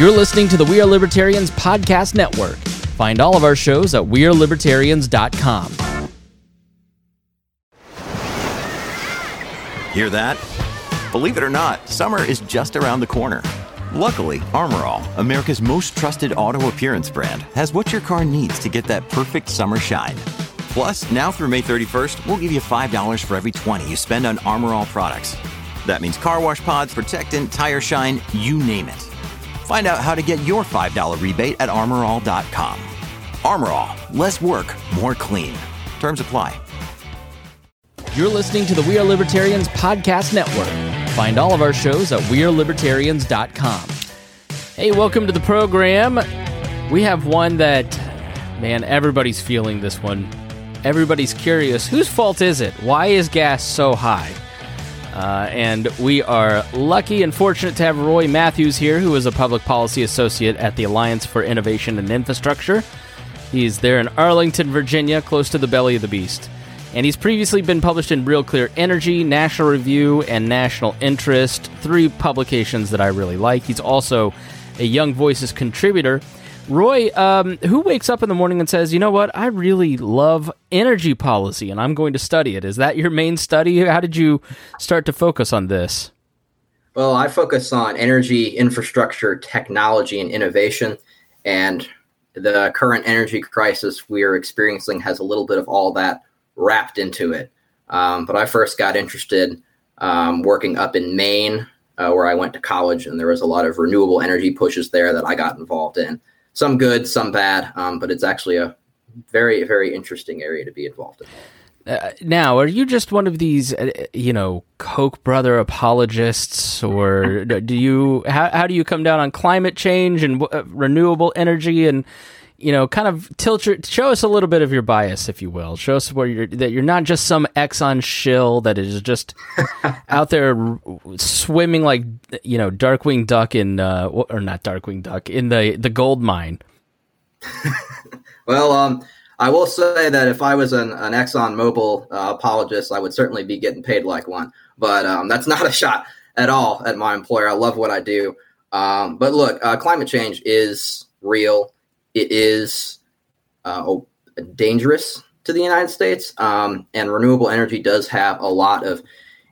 You're listening to the We Are Libertarians Podcast Network. Find all of our shows at WeareLibertarians.com. Hear that? Believe it or not, summer is just around the corner. Luckily, Armor All, America's most trusted auto appearance brand, has what your car needs to get that perfect summer shine. Plus, now through May 31st, we'll give you $5 for every 20 you spend on Armor All products. That means car wash pods, protectant, tire shine, you name it. Find out how to get your $5 rebate at armorall.com. Armor All, less work, more clean. Terms apply. You're listening to the We Are Libertarians Podcast Network. Find all of our shows at WeareLibertarians.com. Hey, welcome to the program. We have one that, man, everybody's feeling this one. Everybody's curious. Whose fault is it? Why is gas so high? Uh, and we are lucky and fortunate to have Roy Matthews here, who is a public policy associate at the Alliance for Innovation and Infrastructure. He's there in Arlington, Virginia, close to the belly of the beast. And he's previously been published in Real Clear Energy, National Review, and National Interest, three publications that I really like. He's also a Young Voices contributor Roy, um, who wakes up in the morning and says, "You know what? I really love energy policy, and I'm going to study it." Is that your main study? How did you start to focus on this? Well, I focus on energy infrastructure, technology, and innovation, and the current energy crisis we are experiencing has a little bit of all that wrapped into it. Um, but I first got interested um, working up in Maine, uh, where I went to college, and there was a lot of renewable energy pushes there that I got involved in some good, some bad, um, but it's actually a very, very interesting area to be involved in. Uh, now, are you just one of these, uh, you know, Koch brother apologists, or do you? How, how do you come down on climate change and uh, renewable energy and you know, kind of tilt your, show us a little bit of your bias, if you will. Show us where you're, that you're not just some Exxon shill that is just out there swimming like, you know, Darkwing Duck in, uh, or not Darkwing Duck, in the, the gold mine. well, um, I will say that if I was an, an Exxon Mobil uh, apologist, I would certainly be getting paid like one. But um, that's not a shot at all at my employer. I love what I do. Um, but look, uh, climate change is real it is uh, dangerous to the United States, um, and renewable energy does have a lot of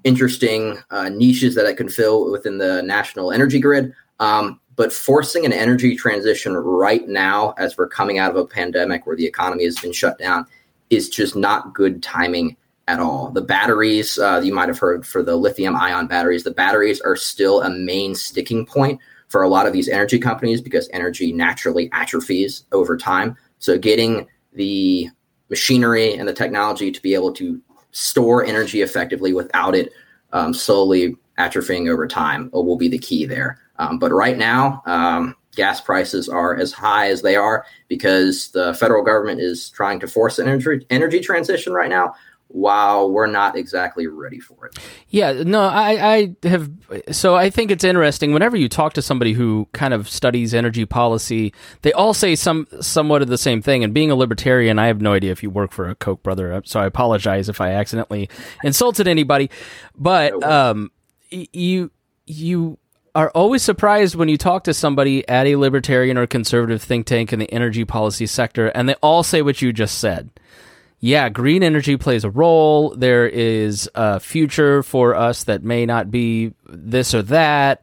interesting uh, niches that it can fill within the national energy grid. Um, but forcing an energy transition right now, as we're coming out of a pandemic where the economy has been shut down, is just not good timing at all. The batteries, uh, you might have heard for the lithium ion batteries, the batteries are still a main sticking point for a lot of these energy companies because energy naturally atrophies over time. So getting the machinery and the technology to be able to store energy effectively without it um, slowly atrophying over time will be the key there. Um, but right now, um, gas prices are as high as they are because the federal government is trying to force an energy energy transition right now while we're not exactly ready for it. Yeah, no, I, I have. So I think it's interesting. Whenever you talk to somebody who kind of studies energy policy, they all say some somewhat of the same thing. And being a libertarian, I have no idea if you work for a Koch brother, so I apologize if I accidentally insulted anybody. But um, you you are always surprised when you talk to somebody at a libertarian or conservative think tank in the energy policy sector, and they all say what you just said yeah, green energy plays a role. There is a future for us that may not be this or that,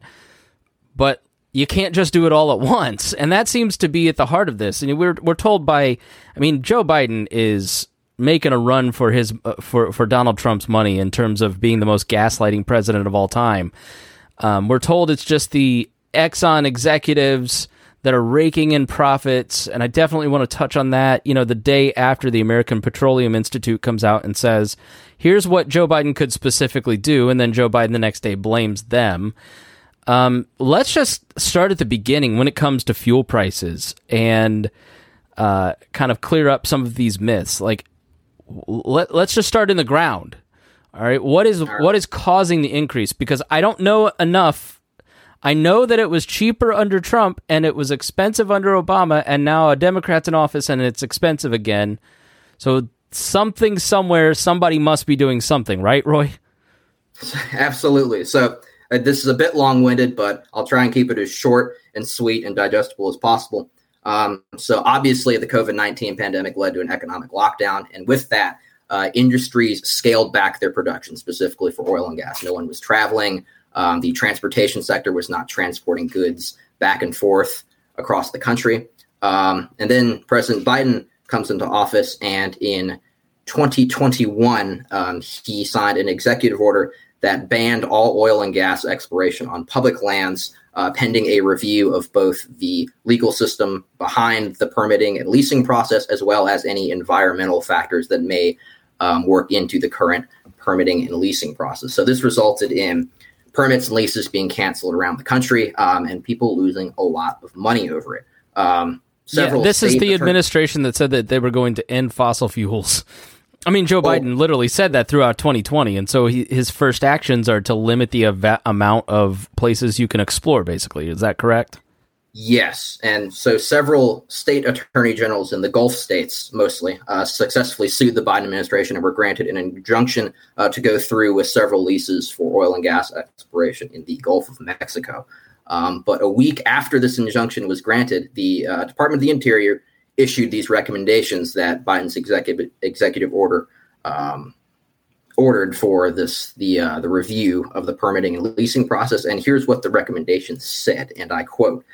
but you can't just do it all at once. And that seems to be at the heart of this. And we're we're told by, I mean, Joe Biden is making a run for his uh, for for Donald Trump's money in terms of being the most gaslighting president of all time. Um, we're told it's just the Exxon executives that are raking in profits. And I definitely want to touch on that. You know, the day after the American Petroleum Institute comes out and says, here's what Joe Biden could specifically do. And then Joe Biden the next day blames them. Um, let's just start at the beginning when it comes to fuel prices and uh, kind of clear up some of these myths. Like, let, let's just start in the ground. All right, what is what is causing the increase? Because I don't know enough I know that it was cheaper under Trump and it was expensive under Obama, and now a Democrat's in office and it's expensive again. So something somewhere, somebody must be doing something, right, Roy? Absolutely. So uh, this is a bit long winded, but I'll try and keep it as short and sweet and digestible as possible. Um, so obviously, the COVID nineteen pandemic led to an economic lockdown, and with that, uh, industries scaled back their production, specifically for oil and gas. No one was traveling. Um, the transportation sector was not transporting goods back and forth across the country. Um, and then President Biden comes into office, and in 2021, um, he signed an executive order that banned all oil and gas exploration on public lands, uh, pending a review of both the legal system behind the permitting and leasing process, as well as any environmental factors that may um, work into the current permitting and leasing process. So this resulted in permits and leases being canceled around the country um, and people losing a lot of money over it. Um, yeah, this is the administration that said that they were going to end fossil fuels. I mean, Joe Biden literally said that throughout 2020, and so he, his first actions are to limit the av- amount of places you can explore. Basically, is that correct? Yes, and so several state attorney generals in the Gulf states, mostly, uh, successfully sued the Biden administration and were granted an injunction uh, to go through with several leases for oil and gas exploration in the Gulf of Mexico. Um, but a week after this injunction was granted, the uh, Department of the Interior issued these recommendations that Biden's executive executive order um, ordered for this the uh, the review of the permitting and leasing process. And here's what the recommendations said, and I quote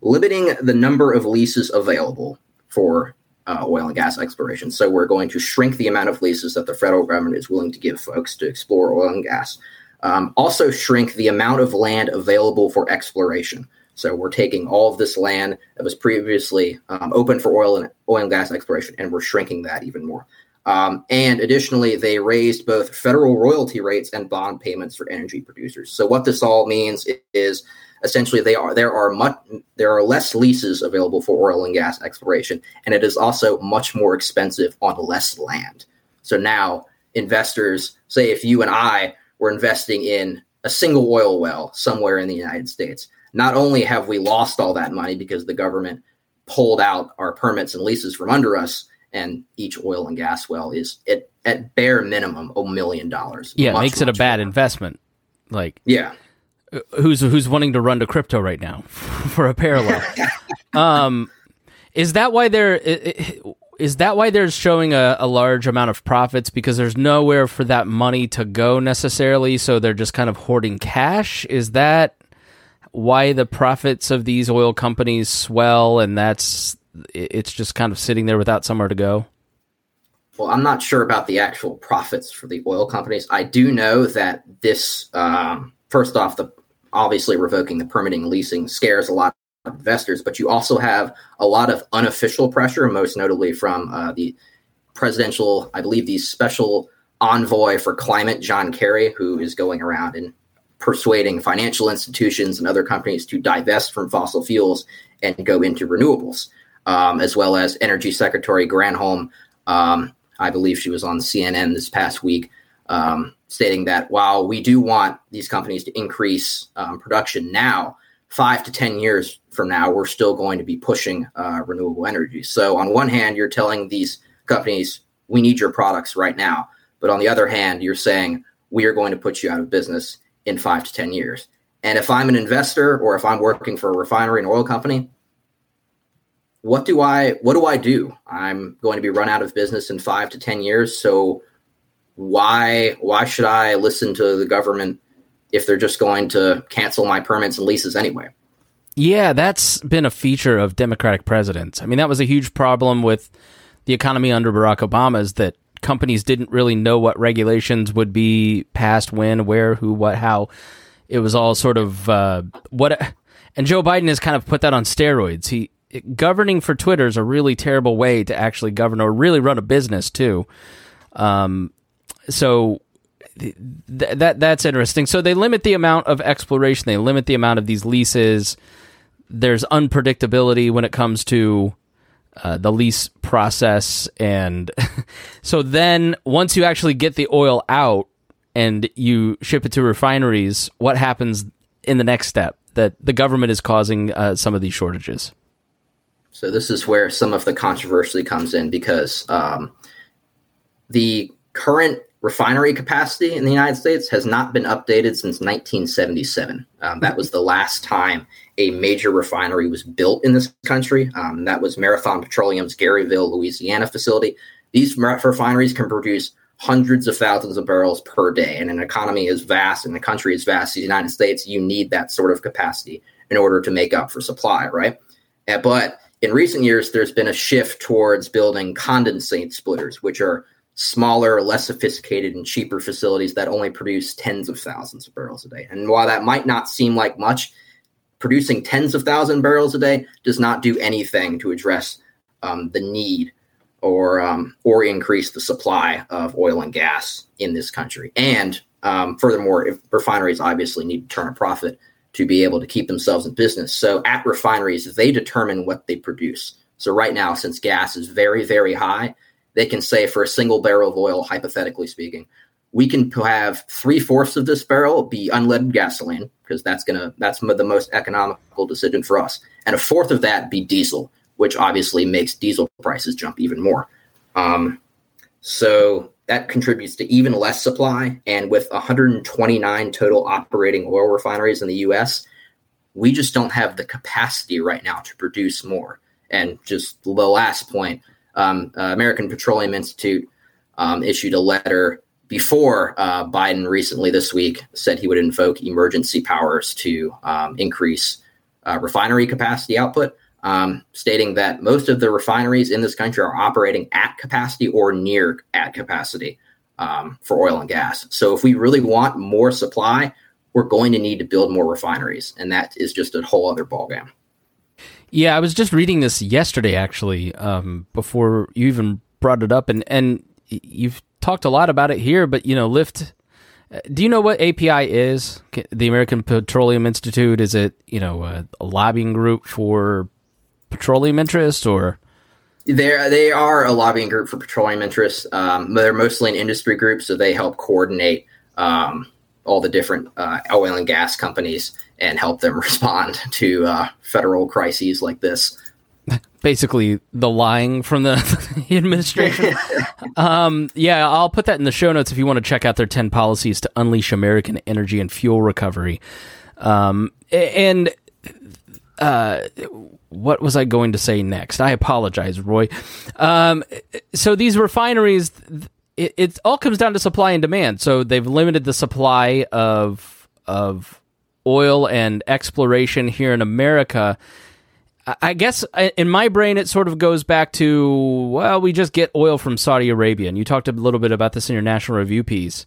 limiting the number of leases available for uh, oil and gas exploration. So we're going to shrink the amount of leases that the federal government is willing to give folks to explore oil and gas. Um, also, shrink the amount of land available for exploration. So we're taking all of this land that was previously um, open for oil and oil and gas exploration, and we're shrinking that even more. Um, and additionally, they raised both federal royalty rates and bond payments for energy producers. So what this all means is essentially they are there are much there are less leases available for oil and gas exploration, and it is also much more expensive on less land. So now investors, say if you and I were investing in a single oil well somewhere in the United States, not only have we lost all that money because the government pulled out our permits and leases from under us, and each oil and gas well is at, at bare minimum a million dollars. Yeah, makes it a bad investment. Like yeah, who's who's wanting to run to crypto right now for a parallel. um, is that why they're is that why they're showing a, a, large amount of profits because there's nowhere for that money to go necessarily, so they're just kind of hoarding cash? Is that why the profits of these oil companies swell and that's it's just kind of sitting there without somewhere to go? Well, I'm not sure about the actual profits for the oil companies. I do know that this, um, first off, the obviously revoking the permitting leasing scares a lot of investors, but you also have a lot of unofficial pressure, most notably from uh, the presidential, I believe, the special envoy for climate, John Kerry, who is going around and persuading financial institutions and other companies to divest from fossil fuels and go into renewables, um, as well as Energy Secretary Granholm. Um, I believe she was on CNN this past week, um, stating that while we do want these companies to increase um, production now, five to 10 years from now, we're still going to be pushing uh, renewable energy. So, on one hand, you're telling these companies, we need your products right now. But on the other hand, you're saying, we are going to put you out of business in five to 10 years. And if I'm an investor or if I'm working for a refinery and oil company, what do I what do I do? I'm going to be run out of business in 5 to 10 years, so why why should I listen to the government if they're just going to cancel my permits and leases anyway? Yeah, that's been a feature of Democratic presidents. I mean, that was a huge problem with the economy under Barack Obama is that companies didn't really know what regulations would be passed when, where, who, what, how. It was all sort of uh, what, and Joe Biden has kind of put that on steroids. He governing for Twitter is a really terrible way to actually govern or really run a business too. Um, so th- that that's interesting. So they limit the amount of exploration. They limit the amount of these leases. There's unpredictability when it comes to uh, the lease process, and so then once you actually get the oil out and you ship it to refineries, what happens in the next step? That the government is causing uh, some of these shortages. So this is where some of the controversy comes in because um, the current refinery capacity in the United States has not been updated since 1977. Um, that was the last time a major refinery was built in this country. Um, that was Marathon Petroleum's Garyville, Louisiana facility. These refineries can produce hundreds of thousands of barrels per day. And an economy is vast and a country is vast the United States, you need that sort of capacity in order to make up for supply, right? Uh, but in recent years, there's been a shift towards building condensate splitters, which are smaller, less sophisticated, and cheaper facilities that only produce tens of thousands of barrels a day. And while that might not seem like much, producing tens of thousand barrels a day does not do anything to address um, the need or um, or increase the supply of oil and gas in this country. And um, furthermore, refineries obviously need to turn a profit to be able to keep themselves in business. So at refineries, they determine what they produce. So right now, since gas is very very high, they can say for a single barrel of oil, hypothetically speaking, we can have three fourths of this barrel be unleaded gasoline because that's gonna that's the most economical decision for us, and a fourth of that be diesel which obviously makes diesel prices jump even more. Um, so that contributes to even less supply. And with 129 total operating oil refineries in the US, we just don't have the capacity right now to produce more. And just the last point um, uh, American Petroleum Institute um, issued a letter before uh, Biden recently this week said he would invoke emergency powers to um, increase uh, refinery capacity output um, stating that most of the refineries in this country are operating at capacity or near at capacity um, for oil and gas. So if we really want more supply, we're going to need to build more refineries, and that is just a whole other ballgame. Yeah, I was just reading this yesterday, actually, um, before you even brought it up, and and you've talked a lot about it here, but you know, Lift. Uh, do you know what API is? The American Petroleum Institute is it you know a, a lobbying group for petroleum interests or? They're, they are a lobbying group for petroleum interests. Um, they're mostly an industry group, so they help coordinate um, all the different uh, oil and gas companies and help them respond to uh, federal crises like this. Basically, the lying from the administration. um, yeah, I'll put that in the show notes if you want to check out their 10 policies to unleash American energy and fuel recovery. Um, and uh, what was I going to say next? I apologize, Roy. Um, so these refineries, it, it, all comes down to supply and demand. So they've limited the supply of of oil and exploration here in America. I guess in my brain, it sort of goes back to well, we just get oil from Saudi Arabia, and you talked a little bit about this in your National Review piece.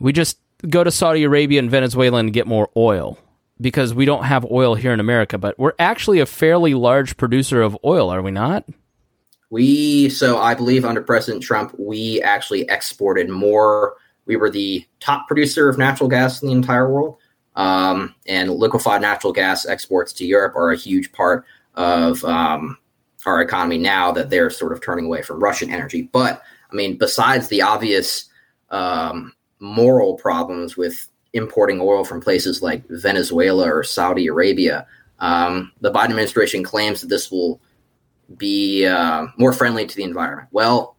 We just go to Saudi Arabia and Venezuela and get more oil because we don't have oil here in America, but we're actually a fairly large producer of oil, are we not? We so I believe under President Trump, we actually exported more. We were the top producer of natural gas in the entire world, um, and liquefied natural gas exports to Europe are a huge part of um, our economy now that they're sort of turning away from Russian energy. But I mean, besides the obvious um, moral problems with importing oil from places like Venezuela or Saudi Arabia. Um, the Biden administration claims that this will be uh, more friendly to the environment. Well,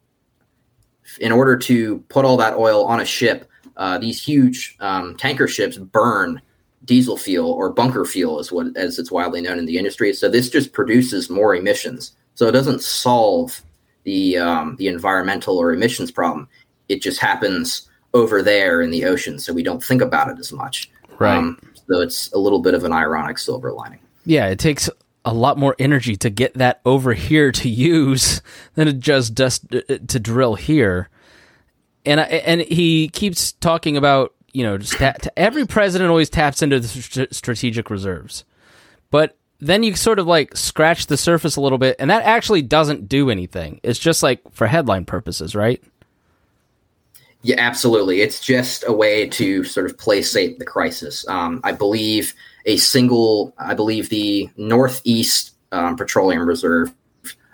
in order to put all that oil on a ship, uh, these huge um, tanker ships burn diesel fuel or bunker fuel, is what as it's widely known in the industry. So this just produces more emissions. So it doesn't solve the um, the environmental or emissions problem. It just happens over there in the ocean, so we don't think about it as much. Right. Um, so it's a little bit of an ironic silver lining. Yeah, it takes a lot more energy to get that over here to use than it just does to drill here. And and he keeps talking about you know every president always taps into the st- strategic reserves, but then you sort of like scratch the surface a little bit, and that actually doesn't do anything. It's just like for headline purposes, right? Yeah, absolutely. It's just a way to sort of placate the crisis. Um, I believe a single, I believe the Northeast um, Petroleum Reserve,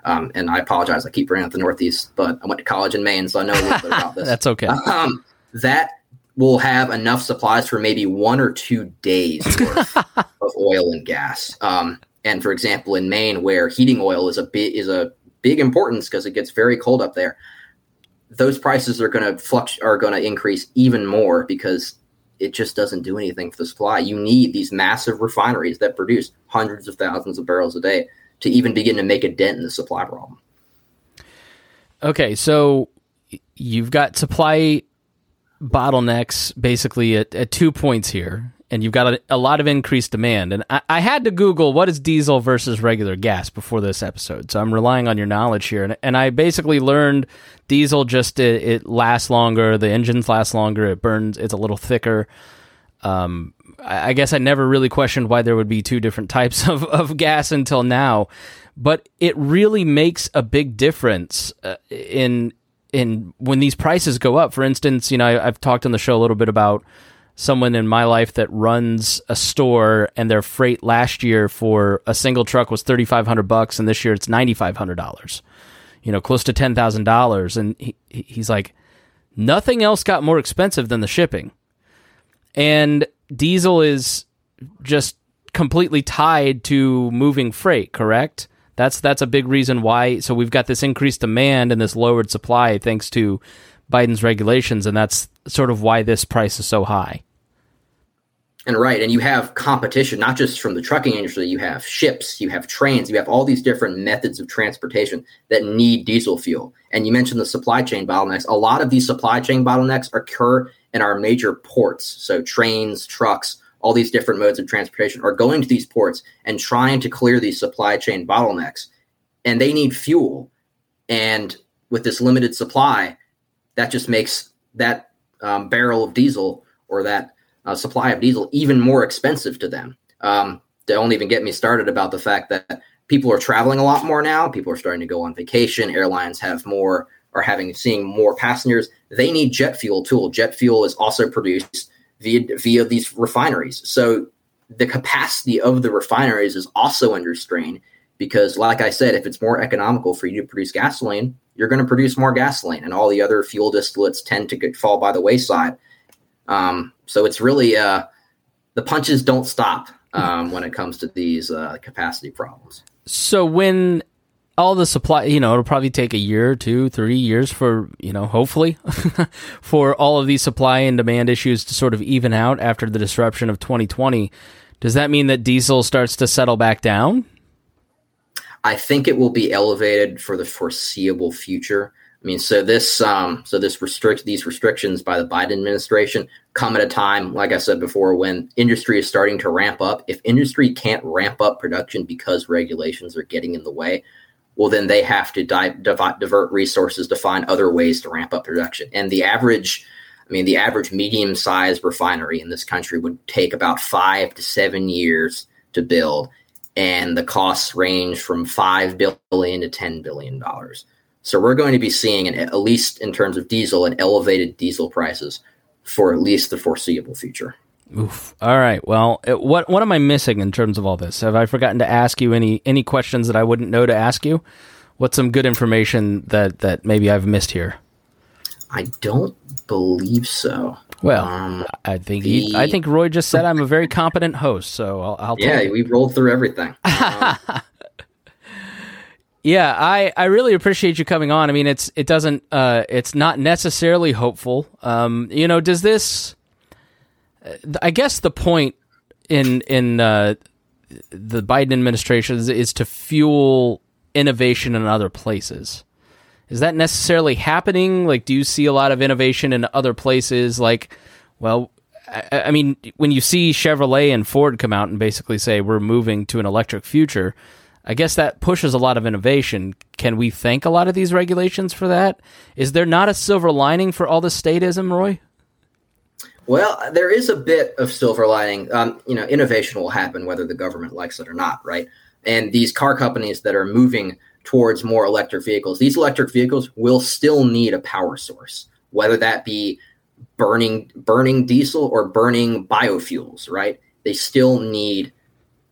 um, and I apologize, I keep bringing up the Northeast, but I went to college in Maine, so I know a little bit about this. That's okay. Um, that will have enough supplies for maybe one or two days worth of oil and gas. Um, and for example, in Maine, where heating oil is a bit is a big importance because it gets very cold up there those prices are going to flux are going to increase even more because it just doesn't do anything for the supply. You need these massive refineries that produce hundreds of thousands of barrels a day to even begin to make a dent in the supply problem. Okay, so you've got supply bottlenecks basically at, at two points here, and you've got a, a lot of increased demand. And I, I, had to Google what is diesel versus regular gas before this episode, so I'm relying on your knowledge here. And, and I basically learned diesel just it, it, lasts longer, the engines last longer, it burns, it's a little thicker. Um, I, guess I never really questioned why there would be two different types of, of gas until now but it really makes a big difference uh, in in when these prices go up. For instance, you know, I, I've talked on the show a little bit about someone in my life that runs a store and their freight last year for a single truck was 3500 bucks and this year it's $9500 you know close to $10000 and he, he's like nothing else got more expensive than the shipping and diesel is just completely tied to moving freight correct that's that's a big reason why. So we've got this increased demand and this lowered supply thanks to Biden's regulations, and that's sort of why this price is so high. And right, and you have competition not just from the trucking industry. You have ships, you have trains, you have all these different methods of transportation that need diesel fuel. And you mentioned the supply chain bottlenecks. A lot of these supply chain bottlenecks occur in our major ports, so trains, trucks, all these different modes of transportation are going to these ports and trying to clear these supply chain bottlenecks. And they need fuel. And with this limited supply, that just makes that um, barrel of diesel or that uh, supply of diesel even more expensive to them. Um, don't even get me started about the fact that people are traveling a lot more now. People are starting to go on vacation. Airlines have more, are having seeing more passengers. They need jet fuel too. Jet fuel is also produced via via these refineries. So the capacity of the refineries is also under strain because, like I said, if it's more economical for you to produce gasoline, you're going to produce more gasoline, and all the other fuel distillates tend to get, fall by the wayside. Um, so it's really uh, the punches don't stop um, when it comes to these uh, capacity problems. So when all the supply, you know, it'll probably take a year, two, three years for, you know, hopefully for all of these supply and demand issues to sort of even out after the disruption of 2020. Does that mean that diesel starts to settle back down? I think it will be elevated for the foreseeable future. I mean, so this, um, so this restrict these restrictions by the Biden administration come at a time, like I said before, when industry is starting to ramp up. If industry can't ramp up production because regulations are getting in the way, well, then they have to di- divert resources to find other ways to ramp up production. And the average, I mean, the average medium sized refinery in this country would take about five to seven years to build. And the costs range from 5 billion to ten billion dollars. So we're going to be seeing, an, at least in terms of diesel, and elevated diesel prices for at least the foreseeable future. Oof. All right. Well, what what am I missing in terms of all this? Have I forgotten to ask you any any questions that I wouldn't know to ask you? What's some good information that that maybe I've missed here? I don't believe so. Well, um, I think the, he, I think Roy just said I'm a very competent host, so I'll, I'll yeah, we rolled through everything. Um, yeah, I, I really appreciate you coming on. I mean, it's it doesn't uh, it's not necessarily hopeful. Um, you know, does this I guess the point in in uh, the Biden administration is, is, to fuel innovation in other places. Is that necessarily happening? Like, do you see a lot of innovation in other places? Like, well, I, I mean, when you see Chevrolet and Ford come out and basically say we're moving to an electric future, I guess that pushes a lot of innovation. Can we thank a lot of these regulations for that? Is there not a silver lining for all the statism, Roy? Well, there is a bit of silver lining. Um, you know, innovation will happen whether the government likes it or not, right? And these car companies that are moving towards more electric vehicles, these electric vehicles will still need a power source, whether that be burning burning diesel or burning biofuels, right? They still need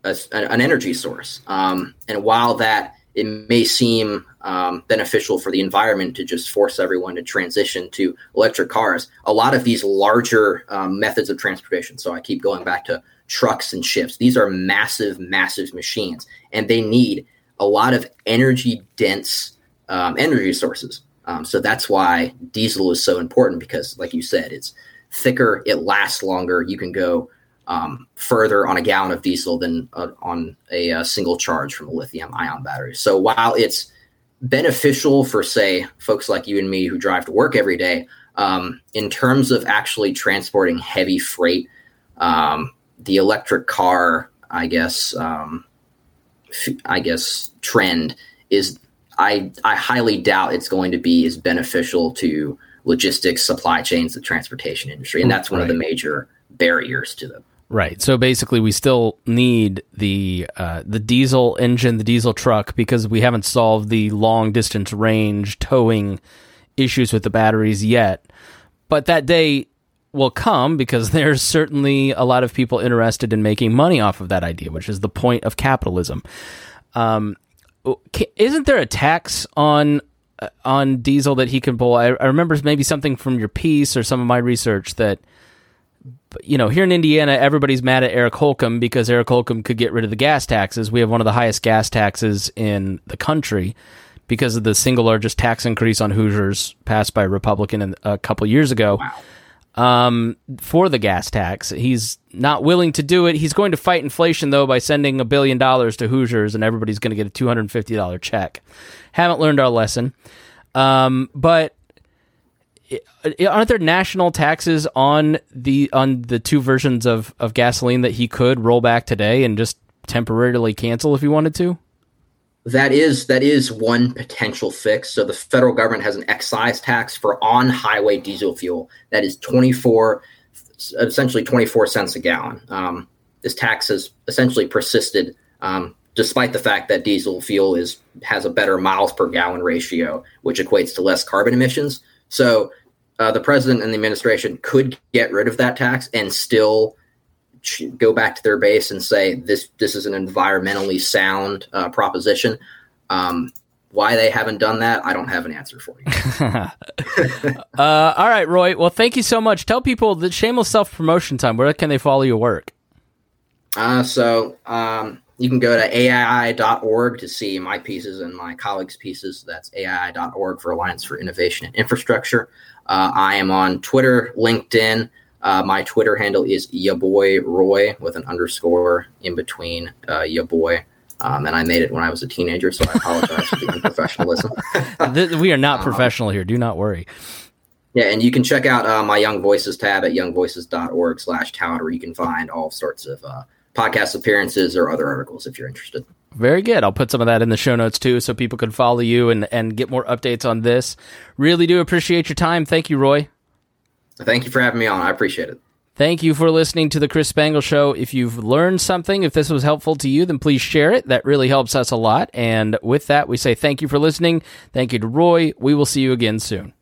a, an energy source. Um, and while that it may seem um, beneficial for the environment to just force everyone to transition to electric cars. A lot of these larger um, methods of transportation, so I keep going back to trucks and ships, these are massive, massive machines, and they need a lot of energy dense um, energy sources. Um, so that's why diesel is so important because, like you said, it's thicker, it lasts longer. You can go um, further on a gallon of diesel than uh, on a, a, single charge from a lithium ion battery. So while it's beneficial for, say, folks like you and me who drive to work every day, um, in terms of actually transporting heavy freight, um, the electric car, I guess, um, I guess, trend is I I highly doubt it's going to be as beneficial to logistics, supply chains, the transportation industry, and that's one right. of the major barriers to them. Right. So basically, we still need the uh, the diesel engine, the diesel truck, because we haven't solved the long distance range towing issues with the batteries yet. But that day will come because there's certainly a lot of people interested in making money off of that idea, which is the point of capitalism. Um, isn't there a tax on uh, on diesel that he can pull? I, I remember maybe something from your piece or some of my research that you know, here in Indiana, everybody's mad at Eric Holcomb because Eric Holcomb could get rid of the gas taxes. We have one of the highest gas taxes in the country because of the single largest tax increase on Hoosiers passed by a Republican a couple years ago. Wow. Um, for the gas tax, he's not willing to do it. He's going to fight inflation though by sending a billion dollars to Hoosiers, and everybody's going to get a two hundred and fifty dollar check. Haven't learned our lesson. Um, but aren't there national taxes on the on the two versions of of gasoline that he could roll back today and just temporarily cancel if he wanted to? That is that is one potential fix. So the federal government has an excise tax for on highway diesel fuel that is twenty four, essentially twenty four cents a gallon. Um, this tax has essentially persisted, um, despite the fact that diesel fuel is has a better miles per gallon ratio, which equates to less carbon emissions. So uh, the president and the administration could get rid of that tax and still go back to their base and say this this is an environmentally sound uh, proposition. Um, why they haven't done that, I don't have an answer for you. uh, all right, Roy. Well, thank you so much. Tell people the shameless self promotion time. Where can they follow your work? Uh, so um, you can go to aii.org to see my pieces and my colleagues' pieces. That's aii.org for Alliance for Innovation and Infrastructure. Uh, I am on Twitter, LinkedIn. Uh, my Twitter handle is yaboy Roy with an underscore in between uh, yaboy. Um, and I made it when I was a teenager, so I apologize for the unprofessionalism. we are not um, professional here. Do not worry. Yeah, and you can check out uh, my Young Voices tab at youngvoices.org slash tout, where you can find all sorts of uh, podcast appearances or other articles if you're interested. Very good. I'll put some of that in the show notes too so people can follow you and, and get more updates on this. Really do appreciate your time. Thank you, Roy. Thank you for having me on. I appreciate it. Thank you for listening to the Chris Spangle Show. If you've learned something, if this was helpful to you, then please share it. That really helps us a lot. And with that, we say thank you for listening. Thank you to Roy. We will see you again soon.